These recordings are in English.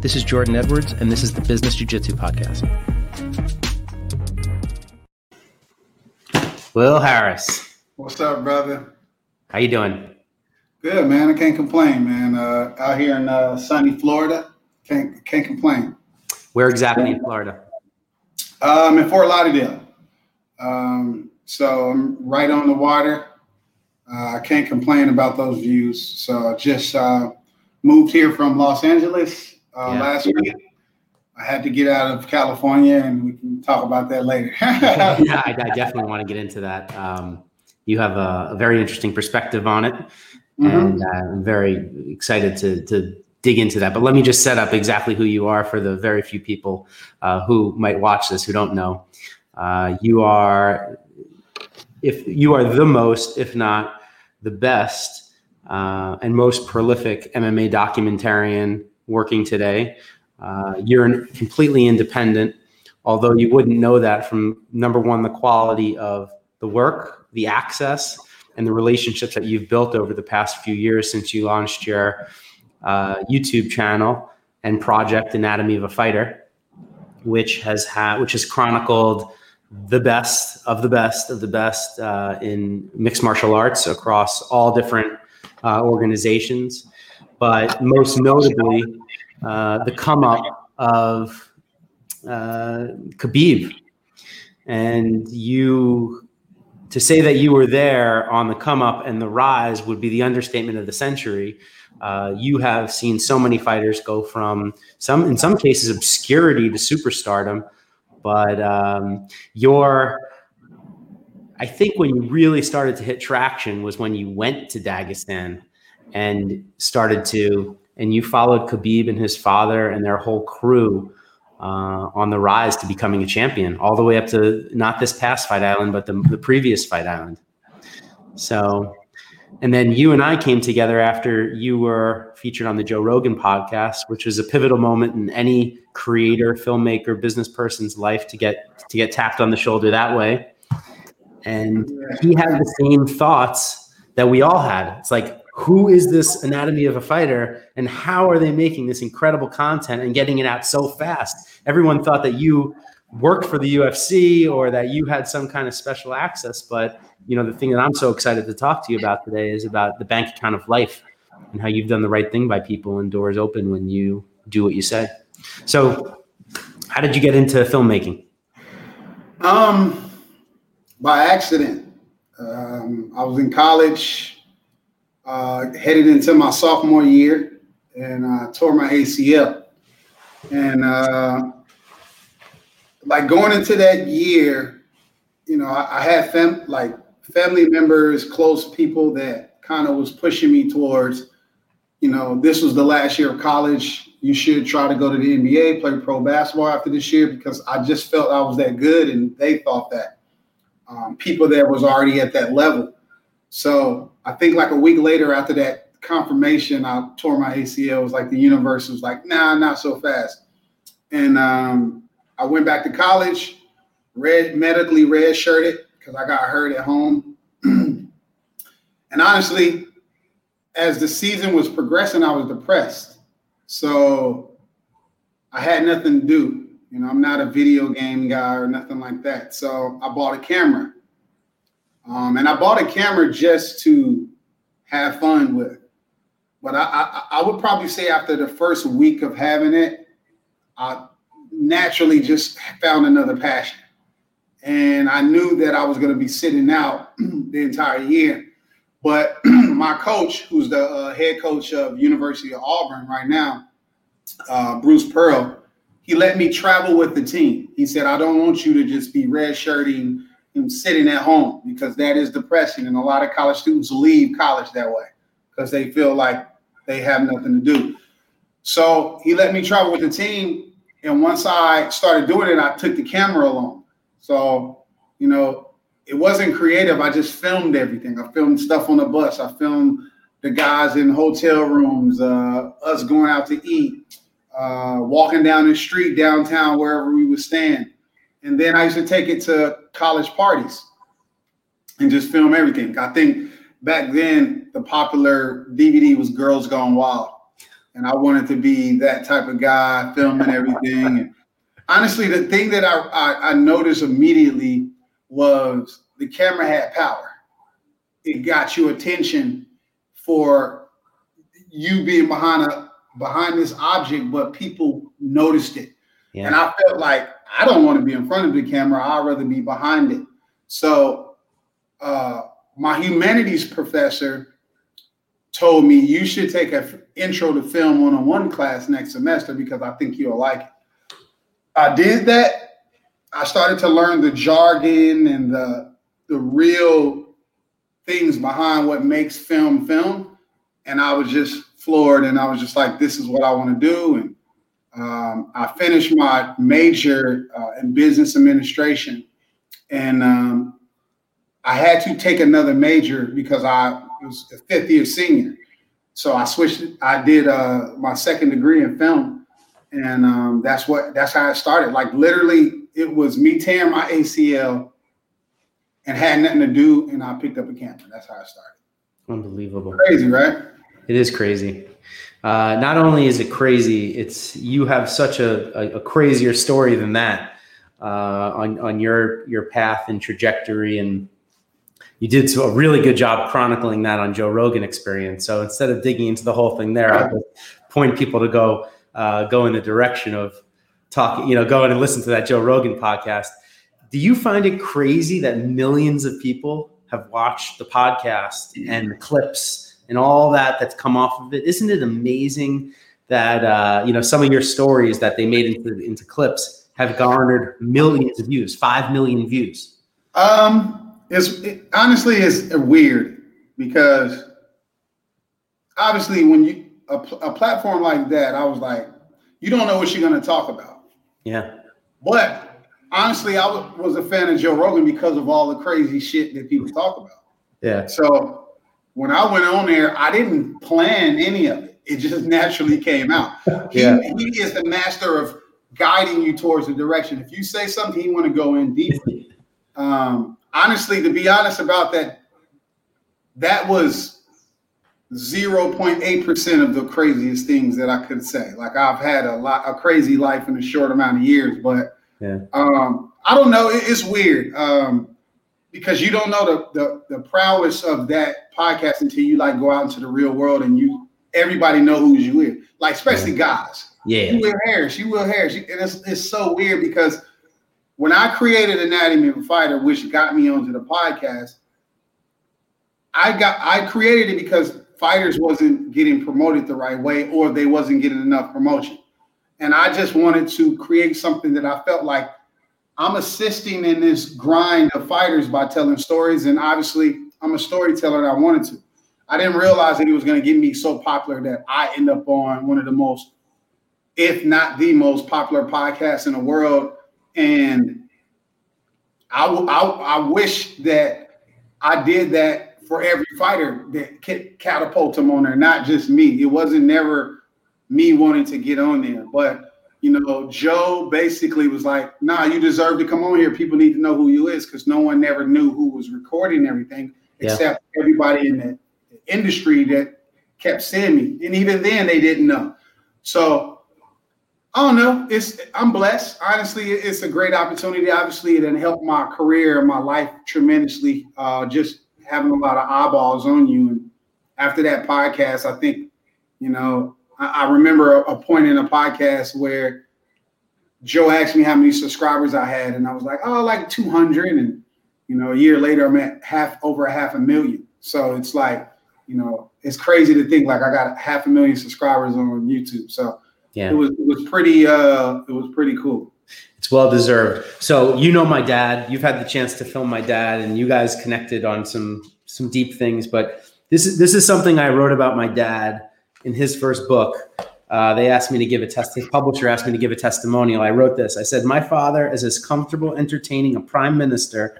This is Jordan Edwards, and this is the Business Jiu Jitsu Podcast. Will Harris. What's up, brother? How you doing? Good, man. I can't complain, man. Uh, out here in uh, sunny Florida, can't can't complain. Where exactly in Florida? Um, in Fort Lauderdale. Um, so I'm right on the water. Uh, I can't complain about those views. So I just uh, moved here from Los Angeles uh, yeah. last week. I had to get out of California, and we can talk about that later. yeah, I, I, definitely want to get into that. Um, you have a, a, very interesting perspective on it, mm-hmm. and uh, I'm very excited to to dig into that. But let me just set up exactly who you are for the very few people uh, who might watch this who don't know. Uh, you are, if you are the most, if not the best, uh, and most prolific MMA documentarian working today. Uh, you're completely independent, although you wouldn't know that from number one, the quality of the work, the access, and the relationships that you've built over the past few years since you launched your uh, YouTube channel and project Anatomy of a Fighter, which has had which has chronicled the best of the best of the best uh, in mixed martial arts across all different uh, organizations, but most notably uh, the come up of uh, Khabib. And you, to say that you were there on the come up and the rise would be the understatement of the century. Uh, you have seen so many fighters go from some, in some cases, obscurity to superstardom. But um, your, I think when you really started to hit traction was when you went to Dagestan and started to and you followed Khabib and his father and their whole crew uh, on the rise to becoming a champion, all the way up to not this past Fight Island, but the, the previous Fight Island. So, and then you and I came together after you were featured on the Joe Rogan podcast, which was a pivotal moment in any creator, filmmaker, business person's life to get to get tapped on the shoulder that way. And he had the same thoughts that we all had. It's like, who is this anatomy of a fighter and how are they making this incredible content and getting it out so fast? Everyone thought that you worked for the ufc or that you had some kind of special access but you know the thing that i'm so excited to talk to you about today is about the bank account of life and how you've done the right thing by people and doors open when you do what you say. So how did you get into filmmaking? Um by accident. Um, i was in college uh, headed into my sophomore year and uh, tore my ACL. And uh, like going into that year, you know, I, I had fam- like family members, close people that kind of was pushing me towards, you know, this was the last year of college. You should try to go to the NBA, play pro basketball after this year because I just felt I was that good, and they thought that um, people that was already at that level. So I think like a week later after that confirmation, I tore my ACL. It was like the universe was like, nah, not so fast. And um, I went back to college, red medically red shirted because I got hurt at home. and honestly, as the season was progressing, I was depressed. So I had nothing to do. You know, I'm not a video game guy or nothing like that. So I bought a camera. Um, and I bought a camera just to have fun with. But I, I, I would probably say after the first week of having it, I naturally just found another passion. And I knew that I was going to be sitting out the entire year. But my coach, who's the uh, head coach of University of Auburn right now, uh, Bruce Pearl, he let me travel with the team. He said, I don't want you to just be red shirting sitting at home because that is depressing. And a lot of college students leave college that way because they feel like they have nothing to do. So he let me travel with the team. And once I started doing it, I took the camera along. So, you know, it wasn't creative. I just filmed everything. I filmed stuff on the bus. I filmed the guys in hotel rooms, uh, us going out to eat, uh, walking down the street downtown, wherever we would stand. And then I used to take it to college parties and just film everything. I think back then the popular DVD was Girls Gone Wild. and I wanted to be that type of guy, filming everything. And honestly, the thing that I, I, I noticed immediately was the camera had power. It got you attention for you being behind a behind this object, but people noticed it. Yeah. And I felt like I don't want to be in front of the camera. I'd rather be behind it. So uh, my humanities professor told me you should take an intro to film one-on-one class next semester because I think you'll like it. I did that. I started to learn the jargon and the the real things behind what makes film film, and I was just floored. And I was just like, "This is what I want to do." And um, I finished my major uh, in business administration, and um, I had to take another major because I was a fifth year senior. So I switched. I did uh, my second degree in film, and um, that's what that's how I started. Like literally, it was me tearing my ACL, and had nothing to do, and I picked up a camera. That's how I started. Unbelievable. Crazy, right? It is crazy. Uh, not only is it crazy, it's you have such a, a, a crazier story than that uh, on on your your path and trajectory and you did a really good job chronicling that on Joe Rogan Experience. So instead of digging into the whole thing there, I would point people to go uh, go in the direction of talking, you know, going and listen to that Joe Rogan podcast. Do you find it crazy that millions of people have watched the podcast and the clips and all that that's come off of it? Isn't it amazing that uh, you know some of your stories that they made into into clips have garnered millions of views, five million views? Um it's it, honestly it's weird because obviously when you a, a platform like that, I was like, you don't know what you're going to talk about. Yeah. But honestly, I was a fan of Joe Rogan because of all the crazy shit that people talk about. Yeah. So when I went on there, I didn't plan any of it. It just naturally came out. He, yeah. he is the master of guiding you towards the direction. If you say something, he want to go in deep. Um, honestly, to be honest about that, that was 0.8% of the craziest things that I could say. Like I've had a lot a crazy life in a short amount of years, but yeah. um, I don't know. It, it's weird. Um, because you don't know the, the the prowess of that podcast until you like go out into the real world and you everybody know who you is. Like especially guys. Yeah. You Will Harris, you Will Harris. And it's, it's so weird because when I created Anatomy of a Fighter, which got me onto the podcast, I got I created it because fighters wasn't getting promoted the right way or they wasn't getting enough promotion. And I just wanted to create something that I felt like I'm assisting in this grind of fighters by telling stories. And obviously, I'm a storyteller I wanted to. I didn't realize that it was going to get me so popular that I end up on one of the most, if not the most popular podcasts in the world and I, I, I wish that I did that for every fighter that catapult them on there, not just me. It wasn't never me wanting to get on there, but you know, Joe basically was like, "Nah, you deserve to come on here. People need to know who you is because no one never knew who was recording everything yeah. except everybody in the industry that kept seeing me, and even then they didn't know." So I don't know. It's I'm blessed. Honestly, it's a great opportunity. Obviously, it helped my career and my life tremendously. Uh, just having a lot of eyeballs on you. And after that podcast, I think, you know, I, I remember a, a point in a podcast where Joe asked me how many subscribers I had, and I was like, oh, like 200. And you know, a year later, I'm at half over a half a million. So it's like, you know, it's crazy to think like I got half a million subscribers on YouTube. So yeah, it was it was pretty uh it was pretty cool. It's well deserved. So you know my dad. You've had the chance to film my dad, and you guys connected on some some deep things. But this is this is something I wrote about my dad in his first book. Uh, they asked me to give a test. His publisher asked me to give a testimonial. I wrote this. I said, "My father is as comfortable entertaining a prime minister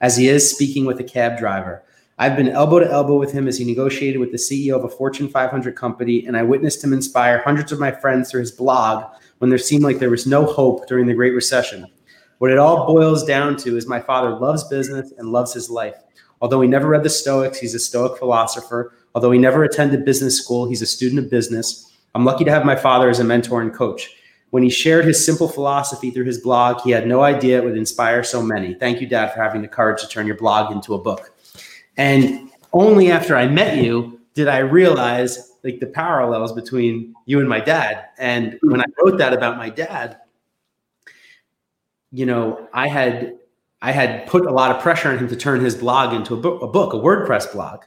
as he is speaking with a cab driver. I've been elbow to elbow with him as he negotiated with the CEO of a Fortune 500 company, and I witnessed him inspire hundreds of my friends through his blog when there seemed like there was no hope during the Great Recession. What it all boils down to is my father loves business and loves his life. Although he never read the Stoics, he's a Stoic philosopher. Although he never attended business school, he's a student of business. I'm lucky to have my father as a mentor and coach. When he shared his simple philosophy through his blog, he had no idea it would inspire so many. Thank you, Dad, for having the courage to turn your blog into a book. And only after I met you did I realize like the parallels between you and my dad. And when I wrote that about my dad, you know, I had I had put a lot of pressure on him to turn his blog into a book, a, book, a WordPress blog.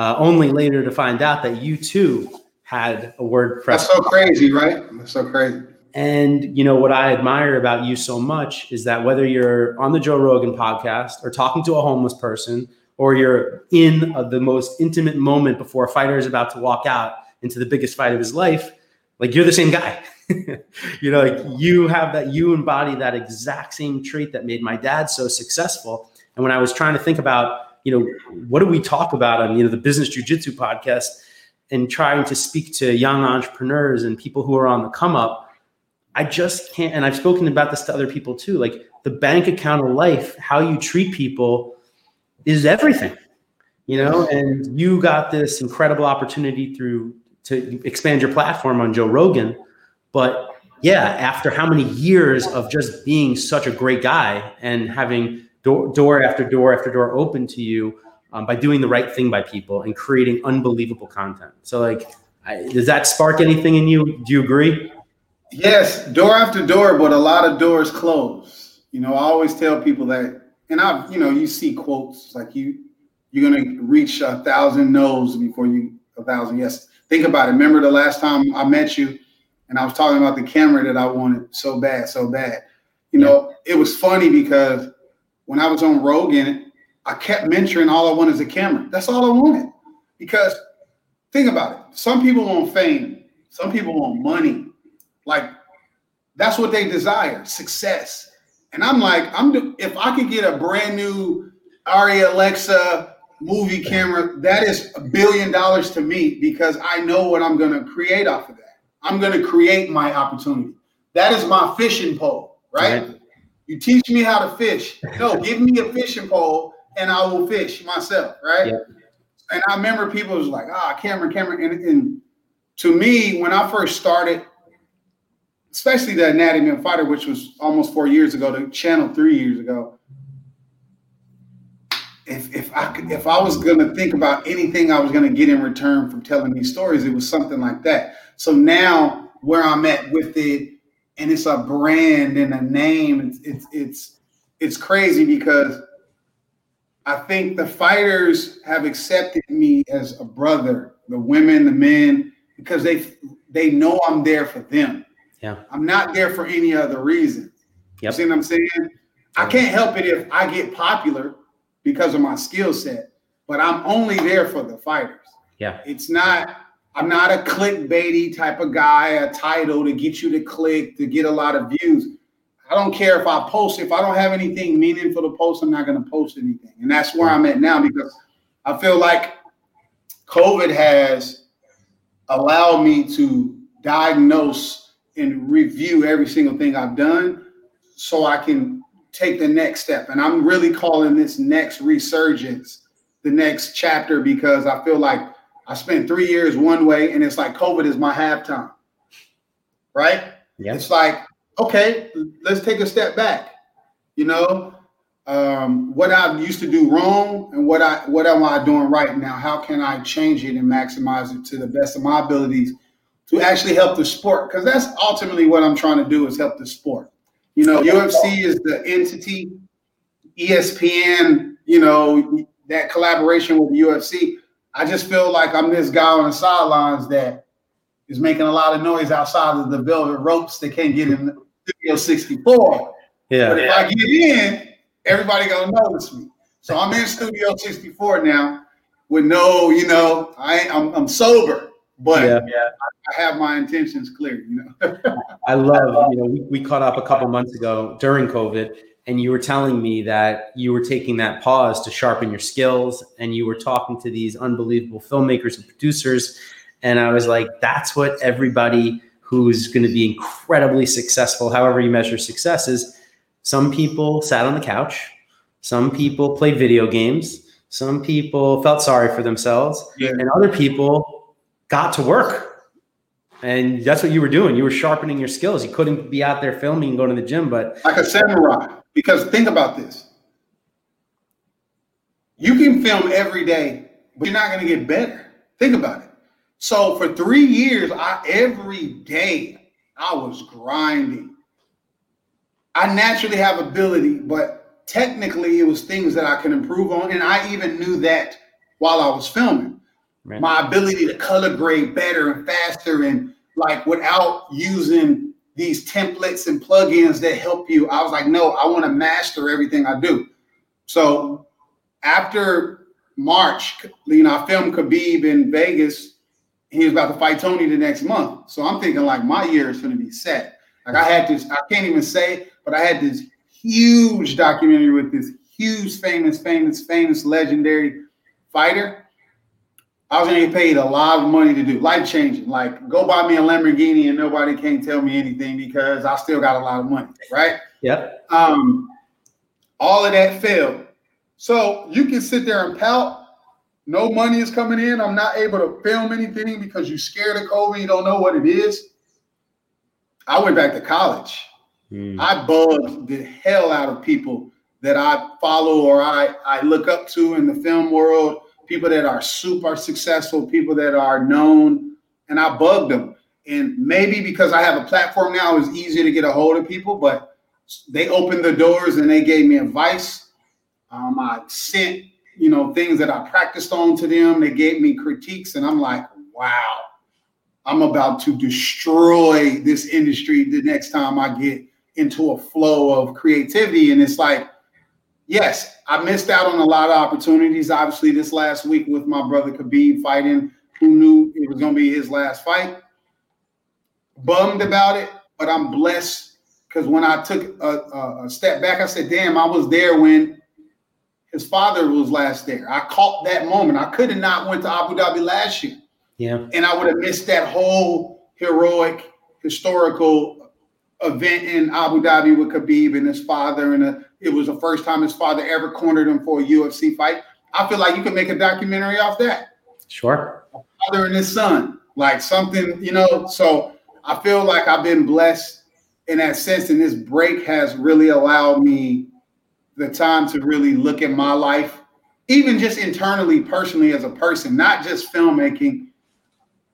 Uh, only later to find out that you too had a WordPress. That's so crazy, right? That's so crazy. And you know what I admire about you so much is that whether you're on the Joe Rogan podcast or talking to a homeless person or you're in a, the most intimate moment before a fighter is about to walk out into the biggest fight of his life, like you're the same guy. you know, like you have that, you embody that exact same trait that made my dad so successful. And when I was trying to think about, you know, what do we talk about on, you know, the Business Jiu Jitsu podcast and trying to speak to young entrepreneurs and people who are on the come up, I just can't. And I've spoken about this to other people too. Like the bank account of life, how you treat people is everything, you know. And you got this incredible opportunity through to expand your platform on Joe Rogan. But yeah, after how many years of just being such a great guy and having door, door after door after door open to you um, by doing the right thing by people and creating unbelievable content. So, like, I, does that spark anything in you? Do you agree? Yes, door after door, but a lot of doors close. You know, I always tell people that, and I've, you know, you see quotes like you, you're gonna reach a thousand no's before you a thousand yes. Think about it. Remember the last time I met you, and I was talking about the camera that I wanted so bad, so bad. You know, it was funny because when I was on Rogan, I kept mentioning all I want is a camera. That's all I wanted. Because think about it. Some people want fame. Some people want money. Like that's what they desire, success. And I'm like, I'm if I could get a brand new ARRI Alexa movie camera, that is a billion dollars to me because I know what I'm to create off of that. I'm to create my opportunity. That is my fishing pole, right? right? You teach me how to fish. No, give me a fishing pole and I will fish myself, right? Yep. And I remember people was like, ah, camera, camera. And, and to me, when I first started, especially the Anatomy of Fighter, which was almost four years ago, the channel three years ago, if if I could, if I was gonna think about anything I was gonna get in return from telling these stories, it was something like that. So now where I'm at with it, and it's a brand and a name, it's it's it's, it's crazy because I think the fighters have accepted me as a brother, the women, the men, because they they know I'm there for them. Yeah. I'm not there for any other reason. Yep. You see what I'm saying? I can't help it if I get popular because of my skill set, but I'm only there for the fighters. Yeah. It's not, I'm not a clickbaity type of guy, a title to get you to click, to get a lot of views. I don't care if I post, if I don't have anything meaningful to post, I'm not going to post anything. And that's where I'm at now because I feel like COVID has allowed me to diagnose and review every single thing I've done so I can take the next step. And I'm really calling this next resurgence the next chapter because I feel like I spent three years one way and it's like COVID is my halftime. Right? Yeah. It's like, okay, let's take a step back. You know, um, what I used to do wrong and what I what am I doing right now? How can I change it and maximize it to the best of my abilities to actually help the sport? Because that's ultimately what I'm trying to do is help the sport. You know, UFC is the entity. ESPN, you know, that collaboration with the UFC. I just feel like I'm this guy on the sidelines that is making a lot of noise outside of the velvet ropes. They can't get in Studio 64. Yeah. But if yeah. I get in, everybody gonna notice me. So I'm in Studio 64 now with no, you know, I I'm, I'm sober, but yeah. I have my intentions clear. You know, I love. You know, we, we caught up a couple months ago during COVID, and you were telling me that you were taking that pause to sharpen your skills, and you were talking to these unbelievable filmmakers and producers, and I was like, that's what everybody who's going to be incredibly successful, however you measure success, is. Some people sat on the couch. Some people played video games. Some people felt sorry for themselves, yeah. and other people got to work and that's what you were doing. You were sharpening your skills. You couldn't be out there filming and going to the gym, but like a samurai. Because think about this: you can film every day, but you're not going to get better. Think about it. So for three years, I every day I was grinding. I naturally have ability, but technically it was things that I can improve on, and I even knew that while I was filming. Right. My ability to color grade better and faster, and like without using these templates and plugins that help you. I was like, no, I want to master everything I do. So after March, you know, I filmed Khabib in Vegas. He was about to fight Tony the next month. So I'm thinking like my year is going to be set. Like I had this, I can't even say, but I had this huge documentary with this huge, famous, famous, famous, legendary fighter. I was gonna get paid a lot of money to do life changing. Like go buy me a Lamborghini and nobody can't tell me anything because I still got a lot of money, right? Yep. Um, all of that failed. So you can sit there and pout. No money is coming in. I'm not able to film anything because you're scared of COVID. You don't know what it is. I went back to college. Mm. I bugged the hell out of people that I follow or I, I look up to in the film world, people that are super successful, people that are known, and I bugged them. And maybe because I have a platform now, it's easier to get a hold of people, but they opened the doors and they gave me advice um, I sent, you know, things that I practiced on to them. They gave me critiques, and I'm like, wow, I'm about to destroy this industry the next time I get into a flow of creativity. And it's like, yes, I missed out on a lot of opportunities. Obviously, this last week with my brother Khabib fighting, who knew it was going to be his last fight. Bummed about it, but I'm blessed because when I took a, a, step back, I said, damn, I was there when his father was last there. I caught that moment. I could have not went to Abu Dhabi last year. Yeah. And I would have missed that whole heroic, historical event in Abu Dhabi with Khabib and his father. And a, it was the first time his father ever cornered him for a UFC fight. I feel like you can make a documentary off that. Sure. A father and his son, like something, you know. So I feel like I've been blessed in that sense. And this break has really allowed me the time to really look at my life, even just internally, personally, as a person, not just filmmaking.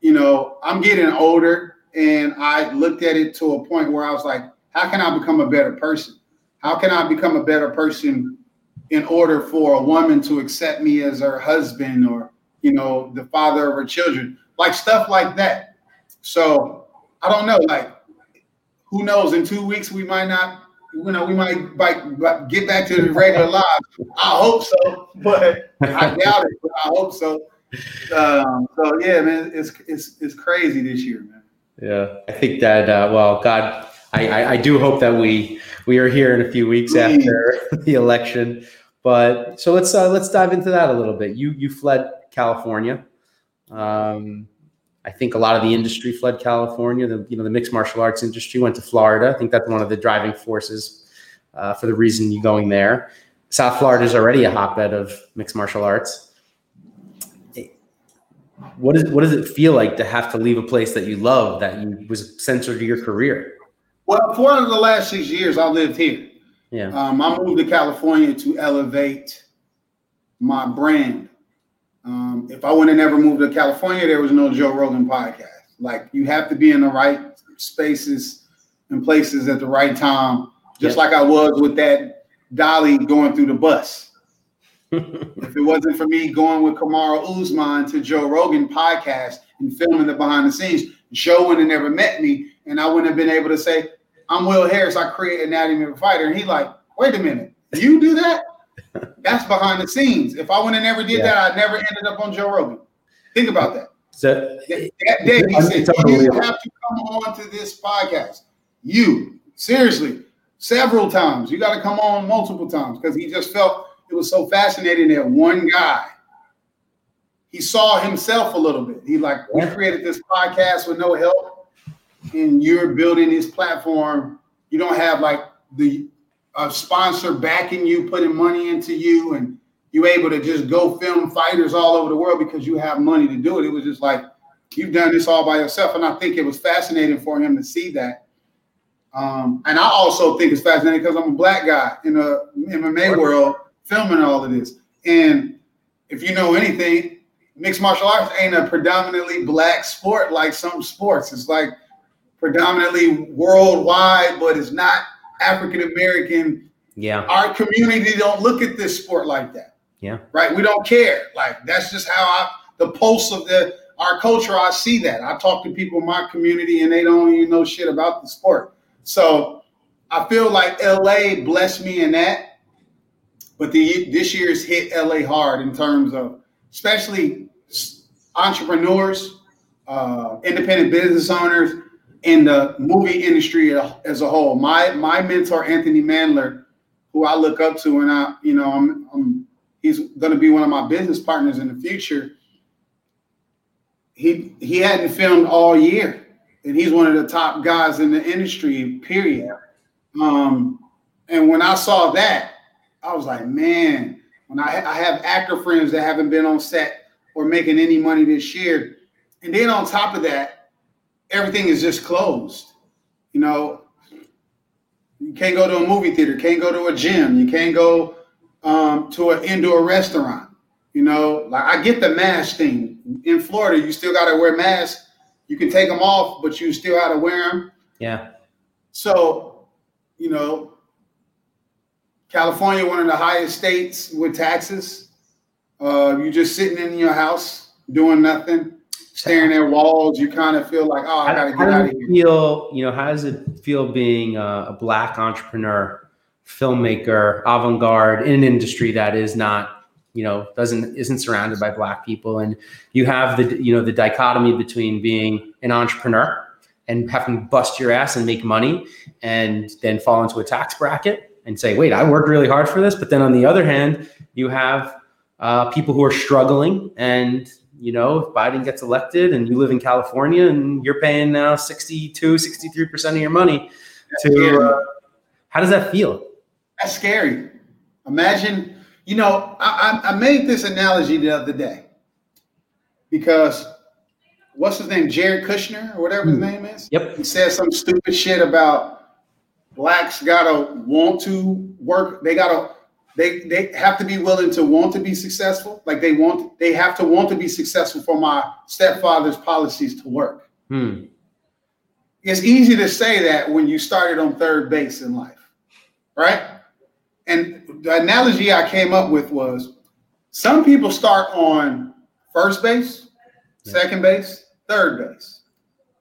You know, I'm getting older and I looked at it to a point where I was like, how can I become a better person? How can I become a better person in order for a woman to accept me as her husband or, you know, the father of her children? Like stuff like that. So I don't know, like, who knows? In two weeks, we might not you know, we might, might get back to the regular lives. I hope so, but I doubt it. But I hope so. Um, so yeah, man, it's it's it's crazy this year, man. Yeah, I think that. Uh, well, God, I, I, I do hope that we we are here in a few weeks after the election. But so let's uh, let's dive into that a little bit. You you fled California. Um, I think a lot of the industry fled California. The you know the mixed martial arts industry went to Florida. I think that's one of the driving forces uh, for the reason you going there. South Florida is already a hotbed of mixed martial arts. What is what does it feel like to have to leave a place that you love that you was centered to your career? Well, for one of the last six years, I lived here. Yeah. Um, I moved to California to elevate my brand um, if I would have never moved to California, there was no Joe Rogan podcast. Like you have to be in the right spaces and places at the right time, just like I was with that Dolly going through the bus. if it wasn't for me going with Kamaru Usman to Joe Rogan podcast and filming the behind the scenes, Joe would have never met me, and I wouldn't have been able to say, "I'm Will Harris. I create Anatomy of a Fighter." And he like, "Wait a minute, you do that?" That's behind the scenes. If I would have never did yeah. that, I never ended up on Joe Rogan. Think about that. So that, that day he said, totally "You have to come on to this podcast." You seriously, several times. You got to come on multiple times because he just felt it was so fascinating that one guy. He saw himself a little bit. He like, we created this podcast with no help, and you're building this platform. You don't have like the a sponsor backing you, putting money into you, and you're able to just go film fighters all over the world because you have money to do it. It was just like you've done this all by yourself. And I think it was fascinating for him to see that. Um, and I also think it's fascinating because I'm a black guy in the MMA world filming all of this. And if you know anything, mixed martial arts ain't a predominantly black sport like some sports. It's like predominantly worldwide, but it's not African American. Yeah. Our community don't look at this sport like that. Yeah. Right. We don't care. Like that's just how I the pulse of the our culture. I see that. I talk to people in my community and they don't even know shit about the sport. So I feel like LA blessed me in that. But the this year's hit LA hard in terms of especially entrepreneurs, uh, independent business owners, in the movie industry as a whole. My my mentor Anthony Mandler, who I look up to, and I you know I'm, I'm he's going to be one of my business partners in the future. He he hadn't filmed all year, and he's one of the top guys in the industry. Period. Um, and when I saw that, I was like, man. When I, I have actor friends that haven't been on set or making any money this year, and then on top of that, everything is just closed. You know, you can't go to a movie theater, can't go to a gym, you can't go um, to an indoor restaurant. You know, like I get the mask thing. In Florida, you still got to wear masks. You can take them off, but you still got to wear them. Yeah. So, you know, California, one of the highest states with taxes. Uh, you just sitting in your house doing nothing staring at walls, you kind of feel like, oh, I gotta get out of here. Feel, you know, how does it feel being a, a black entrepreneur, filmmaker, avant-garde in an industry that is not, you know, doesn't isn't surrounded by black people, and you have the, you know, the dichotomy between being an entrepreneur and having to bust your ass and make money, and then fall into a tax bracket and say, wait, I worked really hard for this, but then on the other hand, you have uh, people who are struggling and you know, if Biden gets elected and you live in California and you're paying now 62, 63% of your money to, uh, how does that feel? That's scary. Imagine, you know, I, I, made this analogy the other day because what's his name? Jared Kushner or whatever his hmm. name is. Yep. He said some stupid shit about blacks gotta want to work. They gotta they they have to be willing to want to be successful. Like they want they have to want to be successful for my stepfather's policies to work. Hmm. It's easy to say that when you started on third base in life, right? And the analogy I came up with was some people start on first base, yeah. second base, third base.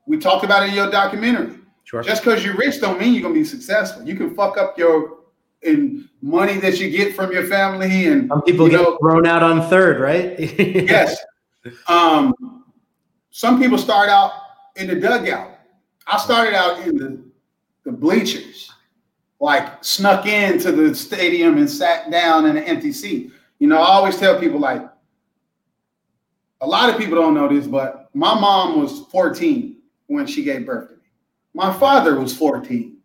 We talked about it in your documentary. Sure. Just because you're rich don't mean you're gonna be successful. You can fuck up your and money that you get from your family and some people get know, thrown out on third right? Yes. Um some people start out in the dugout. I started out in the the bleachers like snuck into the stadium and sat down in an empty seat. You know i always tell people like a lot of people don't know this but my mom was 14 when she gave birth to me. My father was 14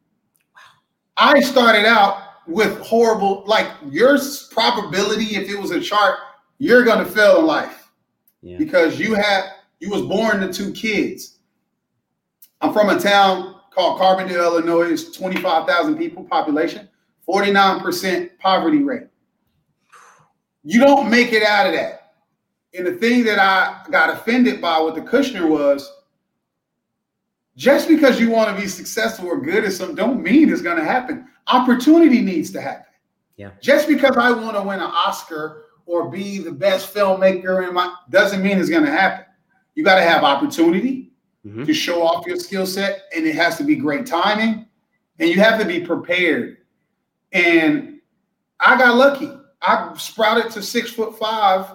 i started out with horrible, like your probability, if it was a chart, you're gonna fail in life yeah. because you have you was born to two kids. I'm from a town called Carbondale, Illinois. It's 25,000 people population, 49% poverty rate. You don't make it out of that. And the thing that I got offended by with the Kushner was just because you want to be successful or good at something don't mean it's going to happen opportunity needs to happen. Yeah. Just because I want to win an Oscar or be the best filmmaker in my doesn't mean it's going to happen. You got to have opportunity mm-hmm. to show off your skill set, and it has to be great timing, and you have to be prepared. And I got lucky. I sprouted to six foot five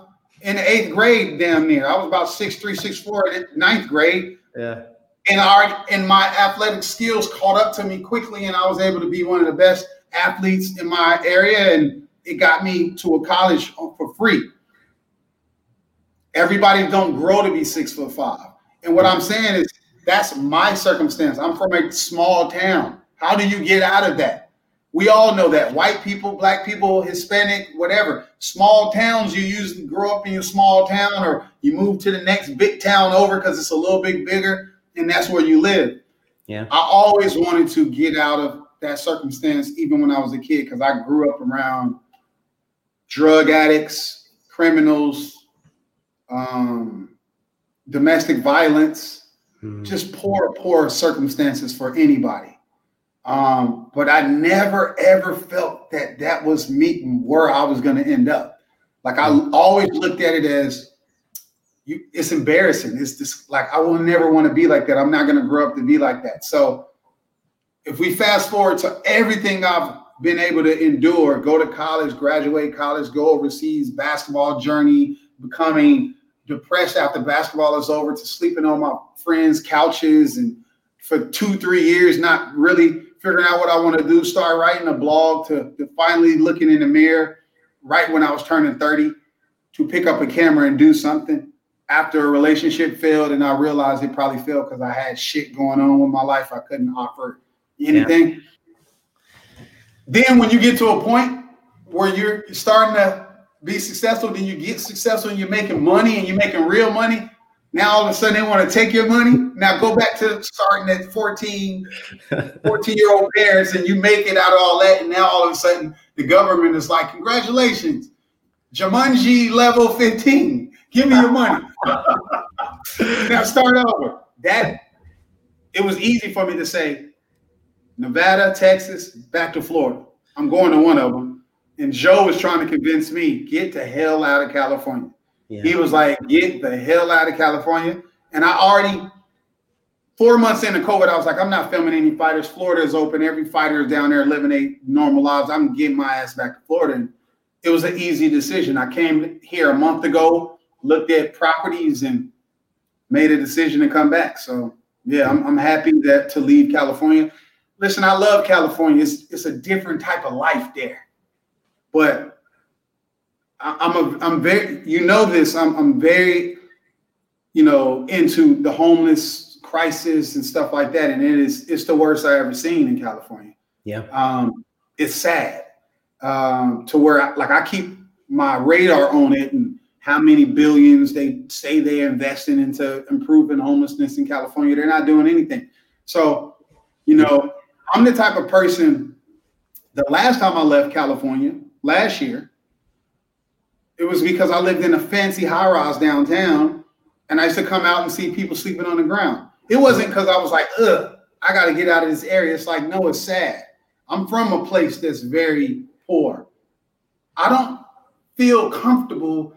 in the eighth grade, damn near. I was about six three, six four in ninth grade. Yeah and our and my athletic skills caught up to me quickly, and I was able to be one of the best athletes in my area, and it got me to a college for free. Everybody don't grow to be six foot five, and what I'm saying is that's my circumstance. I'm from a small town. How do you get out of that? We all know that white people, black people, Hispanic, whatever, small towns, you usually grow up in your small town or you move to the next big town over because it's a little bit bigger and that's where you live. Yeah. I always wanted to get out of that circumstance, even when I was a kid, because I grew up around drug addicts, criminals, um, domestic violence, mm. just poor, poor circumstances for anybody. Um, but I never ever felt that that was me where I was going to end up. Like I always looked at it as you, it's embarrassing. It's just like I will never want to be like that. I'm not going to grow up to be like that. So if we fast forward to everything I've been able to endure, go to college, graduate college, go overseas, basketball journey, becoming depressed after basketball is over, to sleeping on my friends' couches and for two, three years, not really figuring out what I want to do, start writing a blog to, to finally looking in the mirror right when I was turning 30 to pick up a camera and do something. After a relationship failed, and I realized it probably failed because I had shit going on with my life. I couldn't offer anything. Yeah. Then when you get to a point where you're starting to be successful, then you get successful and you're making money and you're making real money. Now all of a sudden they want to take your money. Now go back to starting at 14, 14 year old parents and you make it out of all that. And now all of a sudden the government is like, congratulations, Jumanji level 15. Give me your money. now start over. That it was easy for me to say, Nevada, Texas, back to Florida. I'm going to one of them. And Joe was trying to convince me, get the hell out of California. Yeah. He was like, get the hell out of California. And I already, four months into COVID, I was like, I'm not filming any fighters. Florida is open. Every fighter is down there living a normal lives. I'm getting my ass back to Florida. And it was an easy decision. I came here a month ago, looked at properties and made a decision to come back. So yeah, I'm, I'm happy that to leave California. Listen, I love California. It's, it's a different type of life there. But I'm a I'm very you know this I'm I'm very you know into the homeless crisis and stuff like that and it is it's the worst I ever seen in California. Yeah. Um it's sad. Um to where I, like I keep my radar on it and how many billions they say they're investing into improving homelessness in California. They're not doing anything. So, you know, I'm the type of person the last time I left California last year it was because I lived in a fancy high rise downtown and I used to come out and see people sleeping on the ground. It wasn't because I was like, ugh, I got to get out of this area. It's like, no, it's sad. I'm from a place that's very poor. I don't feel comfortable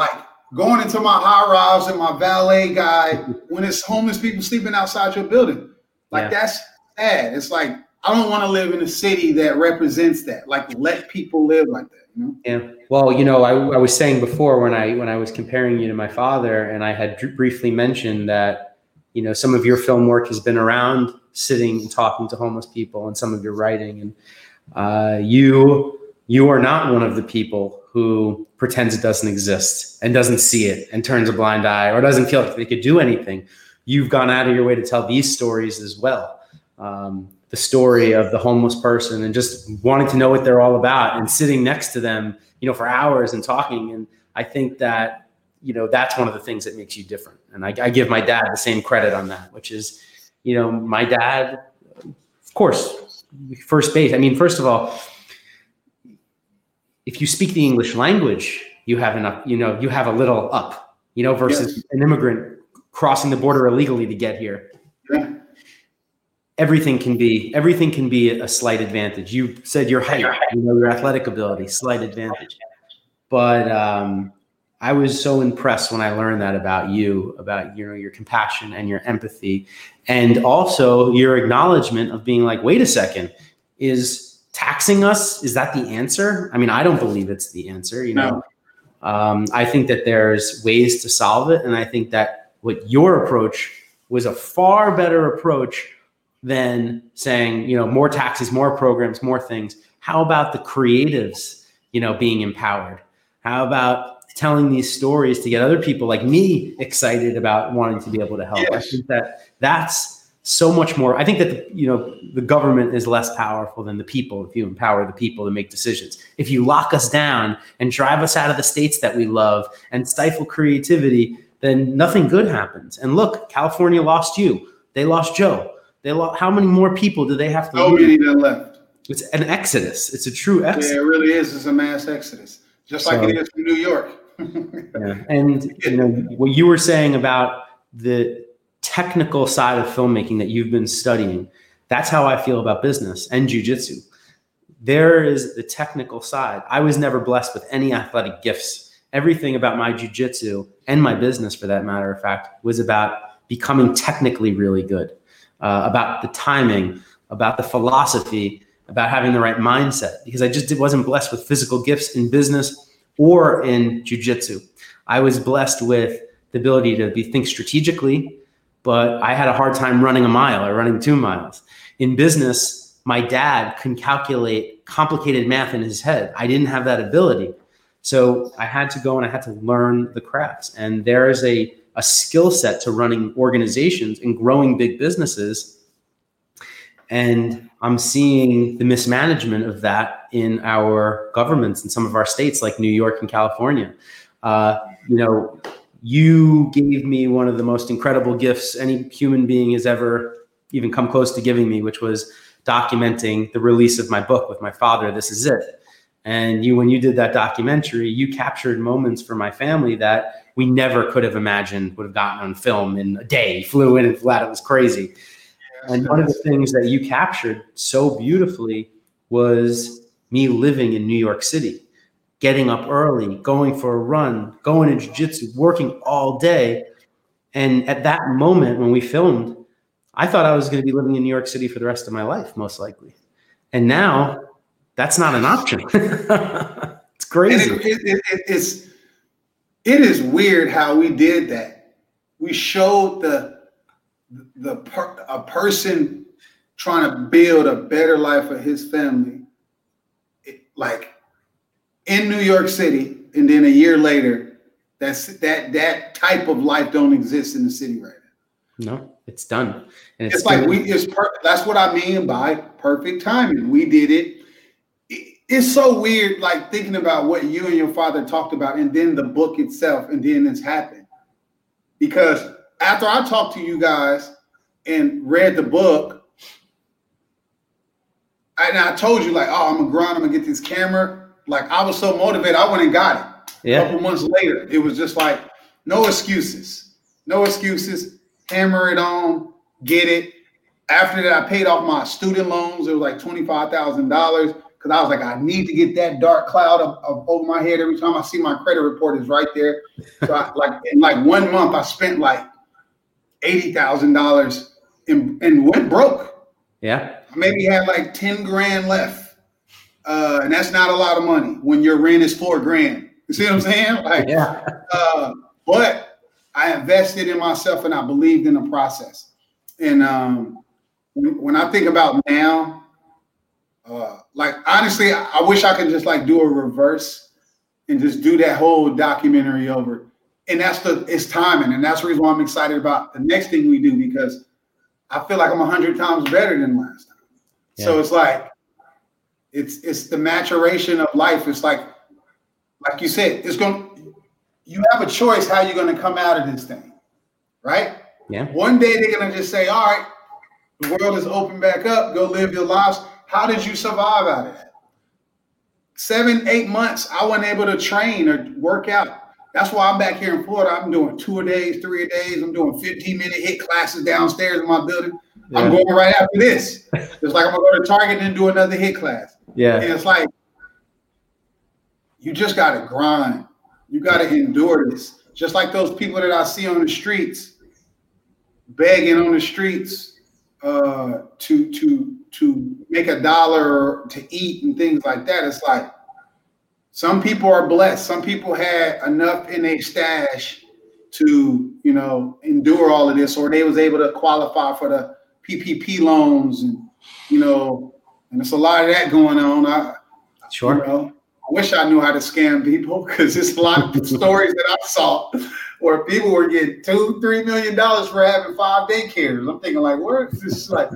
like going into my high rise and my valet guy when it's homeless people sleeping outside your building. Like yeah. that's sad. It's like I don't want to live in a city that represents that. Like let people live like that. You know? Yeah. Well, you know, I, I was saying before when I when I was comparing you to my father, and I had briefly mentioned that you know some of your film work has been around sitting and talking to homeless people, and some of your writing, and uh, you you are not one of the people who pretends it doesn't exist and doesn't see it and turns a blind eye or doesn't feel like they could do anything. You've gone out of your way to tell these stories as well. Um, the story of the homeless person and just wanting to know what they're all about and sitting next to them you know, for hours and talking. And I think that, you know, that's one of the things that makes you different. And I, I give my dad the same credit on that, which is, you know, my dad, of course, first base. I mean, first of all, if you speak the English language, you have enough, you know, you have a little up, you know, versus yes. an immigrant crossing the border illegally to get here. Yeah everything can be everything can be a slight advantage. You said your height, you know, your athletic ability, slight advantage. But um, I was so impressed when I learned that about you, about you know your compassion and your empathy, and also your acknowledgement of being like, wait a second, is taxing us is that the answer? I mean, I don't believe it's the answer. You know, no. um, I think that there's ways to solve it, and I think that what your approach was a far better approach than saying, you know, more taxes, more programs, more things. How about the creatives, you know, being empowered? How about telling these stories to get other people like me excited about wanting to be able to help? Yes. I think that that's so much more. I think that you know the government is less powerful than the people if you empower the people to make decisions. If you lock us down and drive us out of the states that we love and stifle creativity, then nothing good happens. And look, California lost you. They lost Joe. They lost. How many more people do they have to? So many that left. It's an exodus. It's a true exodus. Yeah, it really is. It's a mass exodus, just like so, it is in New York. yeah. And you know what you were saying about the technical side of filmmaking that you've been studying. That's how I feel about business and jujitsu. There is the technical side. I was never blessed with any athletic gifts. Everything about my jujitsu and my business, for that matter of fact, was about becoming technically really good, uh, about the timing, about the philosophy, about having the right mindset. Because I just wasn't blessed with physical gifts in business or in jujitsu. I was blessed with the ability to be think strategically, but I had a hard time running a mile or running two miles. In business, my dad can calculate complicated math in his head. I didn't have that ability. So I had to go and I had to learn the crafts. And there is a, a skill set to running organizations and growing big businesses. And I'm seeing the mismanagement of that in our governments in some of our states, like New York and California. Uh, you know, you gave me one of the most incredible gifts any human being has ever even come close to giving me, which was documenting the release of my book with my father. This is it. And you, when you did that documentary, you captured moments for my family that we never could have imagined would have gotten on film in a day. You Flew in and flew out. It was crazy. And one of the things that you captured so beautifully was me living in New York City getting up early, going for a run, going to jiu-jitsu, working all day. And at that moment when we filmed, I thought I was going to be living in New York City for the rest of my life, most likely. And now that's not an option. it's crazy. It, it, it, it's it is weird how we did that. We showed the the per, a person trying to build a better life for his family, like in New York City, and then a year later, that's that that type of life don't exist in the city right now. No, it's done. And it's, it's like we it's perfect. that's what I mean by perfect timing. We did it. It's so weird, like thinking about what you and your father talked about, and then the book itself, and then it's happened. Because after I talked to you guys and read the book, and I told you like, oh, I'm gonna grind, I'm gonna get this camera like I was so motivated, I went and got it. Yeah. A couple months later, it was just like no excuses, no excuses. Hammer it on, get it. After that, I paid off my student loans. It was like twenty five thousand dollars because I was like, I need to get that dark cloud up, up, over my head every time I see my credit report is right there. So I, like in like one month, I spent like eighty thousand dollars and and went broke. Yeah, maybe had like ten grand left uh, and that's not a lot of money when your rent is four grand. You see what I'm saying? Like, yeah. Uh, but I invested in myself and I believed in the process. And um, when I think about now, uh, like honestly, I wish I could just like do a reverse and just do that whole documentary over. And that's the it's timing, and that's the reason why I'm excited about the next thing we do because I feel like I'm a hundred times better than last time. Yeah. So it's like it's it's the maturation of life. It's like, like you said, it's going. You have a choice how you're going to come out of this thing, right? Yeah. One day they're going to just say, "All right, the world is open back up. Go live your lives." How did you survive out of that? Seven, eight months, I wasn't able to train or work out. That's why I'm back here in Florida. I'm doing two a days, three a days. I'm doing 15 minute hit classes downstairs in my building. Yeah. I'm going right after this. It's like I'm gonna go to Target and do another hit class. Yeah. And it's like you just gotta grind. You gotta endure this. Just like those people that I see on the streets, begging on the streets uh, to to to make a dollar to eat and things like that. It's like some people are blessed. Some people had enough in a stash to, you know, endure all of this, or they was able to qualify for the PPP loans, and you know, and it's a lot of that going on. I, sure. You know, I wish I knew how to scam people because there's a lot of stories that I saw where people were getting two, three million dollars for having five daycares. I'm thinking like, where is this like?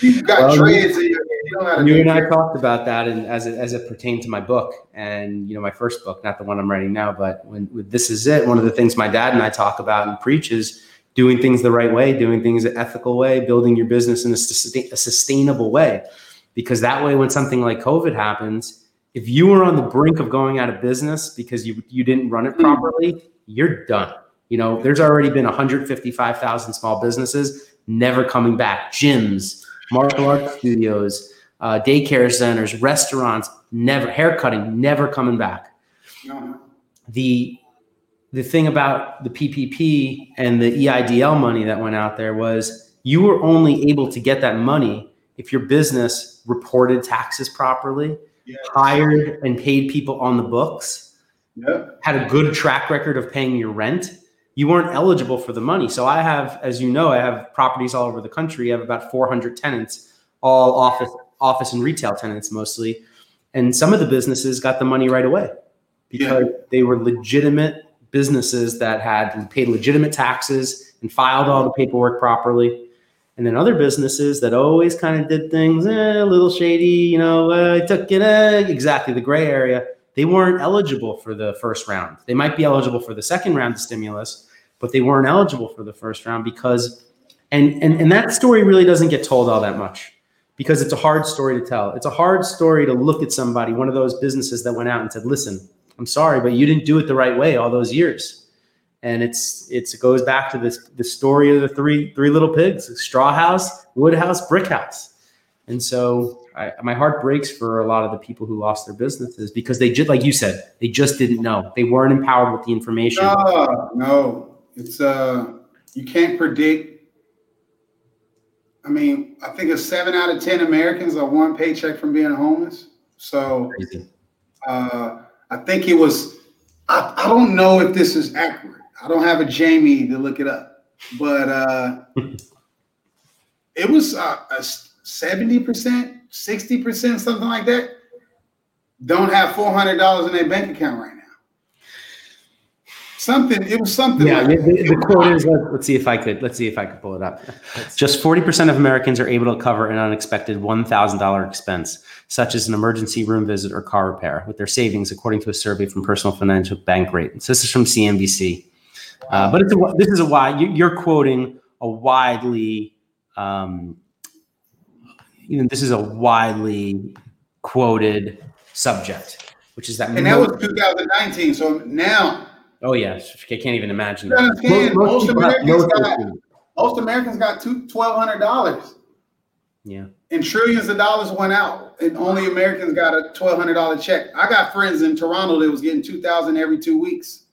You got well, trades in your You, you and I talked about that, and as it, as it pertained to my book, and you know, my first book, not the one I'm writing now, but when, when this is it. One of the things my dad and I talk about and preach is doing things the right way, doing things the ethical way, building your business in a, a sustainable way, because that way, when something like COVID happens, if you were on the brink of going out of business because you you didn't run it hmm. properly, you're done. You know, there's already been 155,000 small businesses never coming back. Gyms, martial arts studios, uh, daycare centers, restaurants, never haircutting, never coming back. The the thing about the PPP and the EIDL money that went out there was you were only able to get that money if your business reported taxes properly, yeah. hired and paid people on the books, yeah. had a good track record of paying your rent. You weren't eligible for the money. So I have, as you know, I have properties all over the country. I have about 400 tenants, all office, office and retail tenants mostly. And some of the businesses got the money right away because yeah. they were legitimate businesses that had paid legitimate taxes and filed all the paperwork properly. And then other businesses that always kind of did things eh, a little shady, you know, uh, took it eh, exactly the gray area. They weren't eligible for the first round. They might be eligible for the second round of stimulus, but they weren't eligible for the first round because, and and and that story really doesn't get told all that much because it's a hard story to tell. It's a hard story to look at somebody, one of those businesses that went out and said, "Listen, I'm sorry, but you didn't do it the right way all those years. And it's it's it goes back to this the story of the three three little pigs: straw house, wood house, brick house. And so I, my heart breaks for a lot of the people who lost their businesses because they just like you said they just didn't know they weren't empowered with the information. No, no, it's uh you can't predict. I mean, I think it's seven out of ten Americans are one paycheck from being homeless. So, uh, I think it was. I, I don't know if this is accurate. I don't have a Jamie to look it up, but uh, it was uh, a seventy percent, sixty percent, something like that. Don't have four hundred dollars in their bank account right now. Something. It was something. Yeah. Like the, the quote is. let's see if I could. Let's see if I could pull it up. Just forty percent of Americans are able to cover an unexpected one thousand dollar expense such as an emergency room visit or car repair, with their savings, according to a survey from Personal Financial Bankrate. So this is from CNBC. Uh, but it's a, this is a wide, you're quoting a widely, um, even this is a widely quoted subject, which is that. And that was 2019. So now. Oh, yes. I can't even imagine that. Most, most, most Americans got, most Americans got $1,200. Yeah. And trillions of dollars went out, and only Americans got a twelve hundred dollar check. I got friends in Toronto that was getting two thousand every two weeks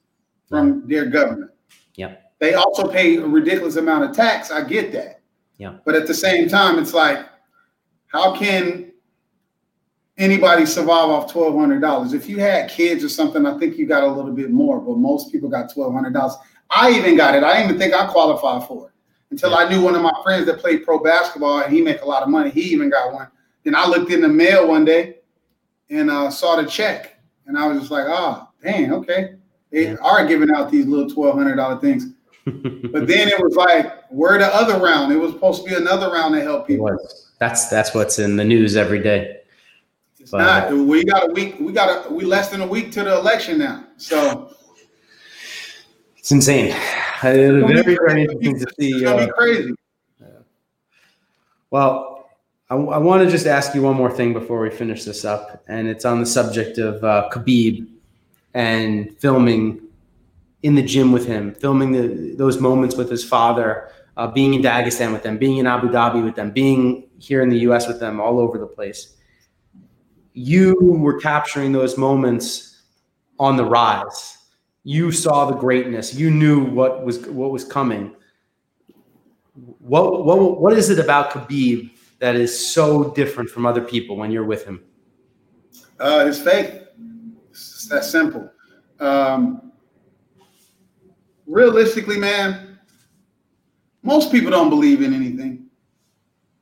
from their government. Yeah. They also pay a ridiculous amount of tax. I get that. Yeah. But at the same time, it's like, how can anybody survive off twelve hundred dollars? If you had kids or something, I think you got a little bit more, but most people got twelve hundred dollars. I even got it. I didn't even think I qualified for it until I knew one of my friends that played pro basketball and he make a lot of money. He even got one. Then I looked in the mail one day and uh, saw the check, and I was just like, "Oh, dang, okay." They yeah. are giving out these little twelve hundred dollar things, but then it was like, "Where the other round?" It was supposed to be another round to help people. That's that's what's in the news every day. Not. We got a week. We got a we less than a week to the election now, so it's insane. It'll very, very interesting to see. It's gonna be uh, crazy. Well, I, I want to just ask you one more thing before we finish this up, and it's on the subject of uh, Khabib and filming in the gym with him, filming the, those moments with his father, uh, being in Dagestan with them, being in Abu Dhabi with them, being here in the U.S. with them, all over the place. You were capturing those moments on the rise. You saw the greatness. You knew what was what was coming. What what what is it about Khabib that is so different from other people when you're with him? Uh his faith it's that simple. Um realistically man most people don't believe in anything.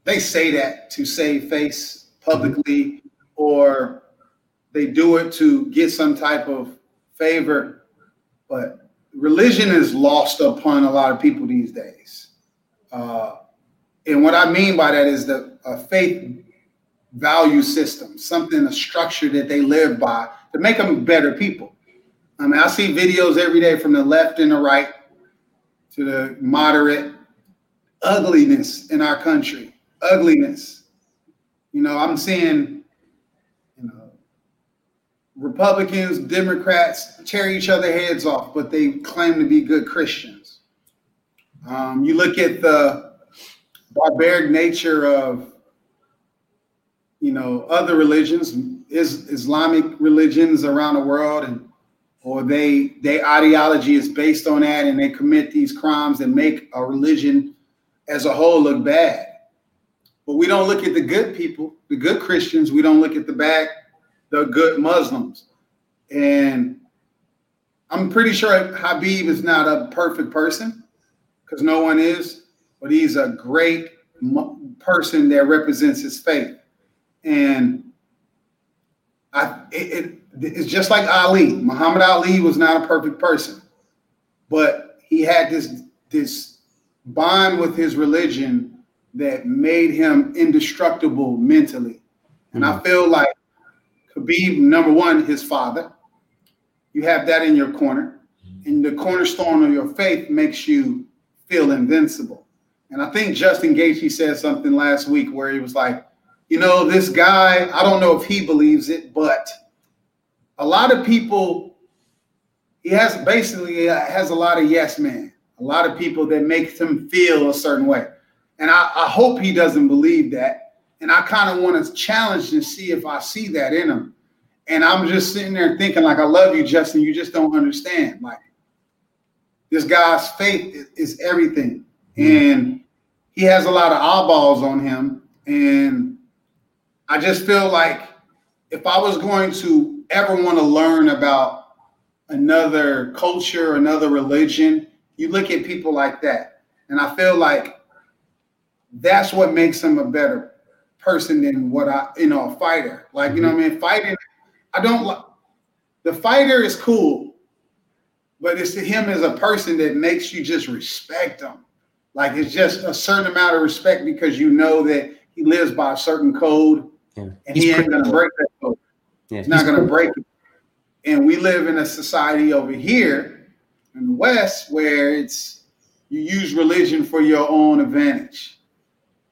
They say that to save face publicly. mm-hmm. Or they do it to get some type of favor but religion is lost upon a lot of people these days. Uh, and what I mean by that is the a faith value system, something, a structure that they live by to make them better people. I mean, I see videos every day from the left and the right to the moderate ugliness in our country. Ugliness. You know, I'm seeing, Republicans, Democrats tear each other heads off, but they claim to be good Christians. Um, you look at the barbaric nature of, you know, other religions, is Islamic religions around the world, and or they their ideology is based on that, and they commit these crimes and make a religion as a whole look bad. But we don't look at the good people, the good Christians. We don't look at the bad, the good Muslims. And I'm pretty sure Khabib is not a perfect person because no one is, but he's a great person that represents his faith. And I, it, it, it's just like Ali. Muhammad Ali was not a perfect person, but he had this this bond with his religion that made him indestructible mentally. And mm-hmm. I feel like Khabib, number one, his father. You have that in your corner, and the cornerstone of your faith makes you feel invincible. And I think Justin Gaethje said something last week where he was like, you know, this guy, I don't know if he believes it, but a lot of people, he has basically has a lot of yes men, a lot of people that makes him feel a certain way. And I, I hope he doesn't believe that. And I kind of want to challenge and see if I see that in him. And I'm just sitting there thinking, like, I love you, Justin. You just don't understand. Like, this guy's faith is, is everything. Mm-hmm. And he has a lot of eyeballs on him. And I just feel like if I was going to ever want to learn about another culture, another religion, you look at people like that. And I feel like that's what makes him a better person than what I, you know, a fighter. Like, you know I mean? Fighting, I don't like the fighter is cool, but it's to him as a person that makes you just respect him. Like it's just a certain amount of respect because you know that he lives by a certain code yeah. and he's he ain't gonna break that code. Yeah, he's not gonna break it. And we live in a society over here in the West where it's you use religion for your own advantage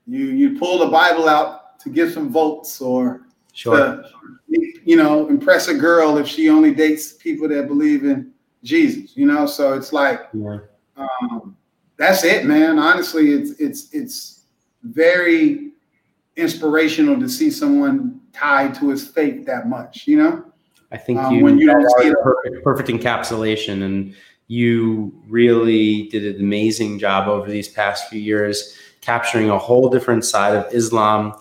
you you pull the Bible out to get some votes or sure. to, you know, impress a girl if she only dates people that believe in Jesus, you know. So it's like yeah. um, that's it, man. Honestly, it's it's it's very inspirational to see someone tied to his faith that much, you know. I think um, you, when you don't see perfect, perfect encapsulation, and you really did an amazing job over these past few years capturing a whole different side of Islam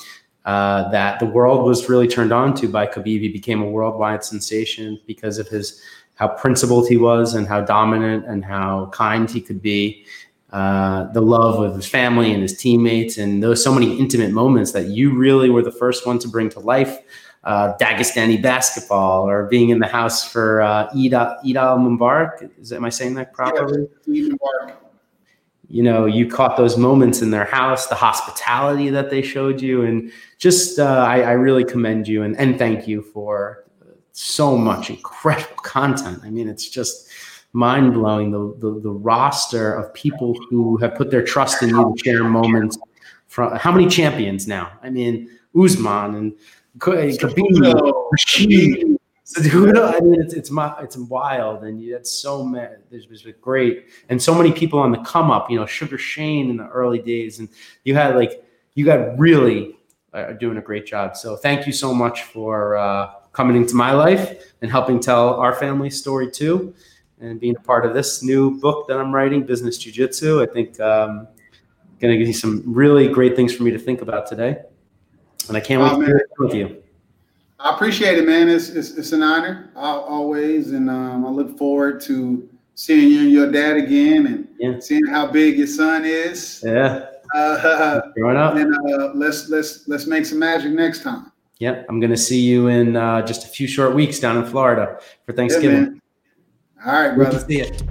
uh, that the world was really turned on to by Khabib. He became a worldwide sensation because of his how principled he was and how dominant and how kind he could be. Uh, the love of his family and his teammates, and those so many intimate moments that you really were the first one to bring to life. Uh, Dagestani basketball, or being in the house for uh, Eid, Eid al Mubarak. Is am I saying that properly? Eid Mubarak you know you caught those moments in their house the hospitality that they showed you and just uh, I, I, really commend you and, and thank you for so much incredible content. I mean it's just mind-blowing the, the, the roster of people who have put their trust in you to share moments from how many champions now? I mean Usman and Khabib, Rashid, I mean, it's it's it's wild, and you had so many. There's been great, and so many people on the come up. You know, Sugar Shane in the early days, and you had like you got really uh, doing a great job. So thank you so much for uh, coming into my life and helping tell our family story too, and being a part of this new book that I'm writing, Business Jiu Jitsu. I think um, going to give you some really great things for me to think about today, and I can't wait to hear with you. I appreciate it, man. It's it's, it's an honor always, and um, I look forward to seeing you and your dad again, and yeah. seeing how big your son is. Yeah. Uh, Growing up. And uh, let's let's let's make some magic next time. Yep, I'm going to see you in uh, just a few short weeks down in Florida for Thanksgiving. Yeah, All right, brother. see it.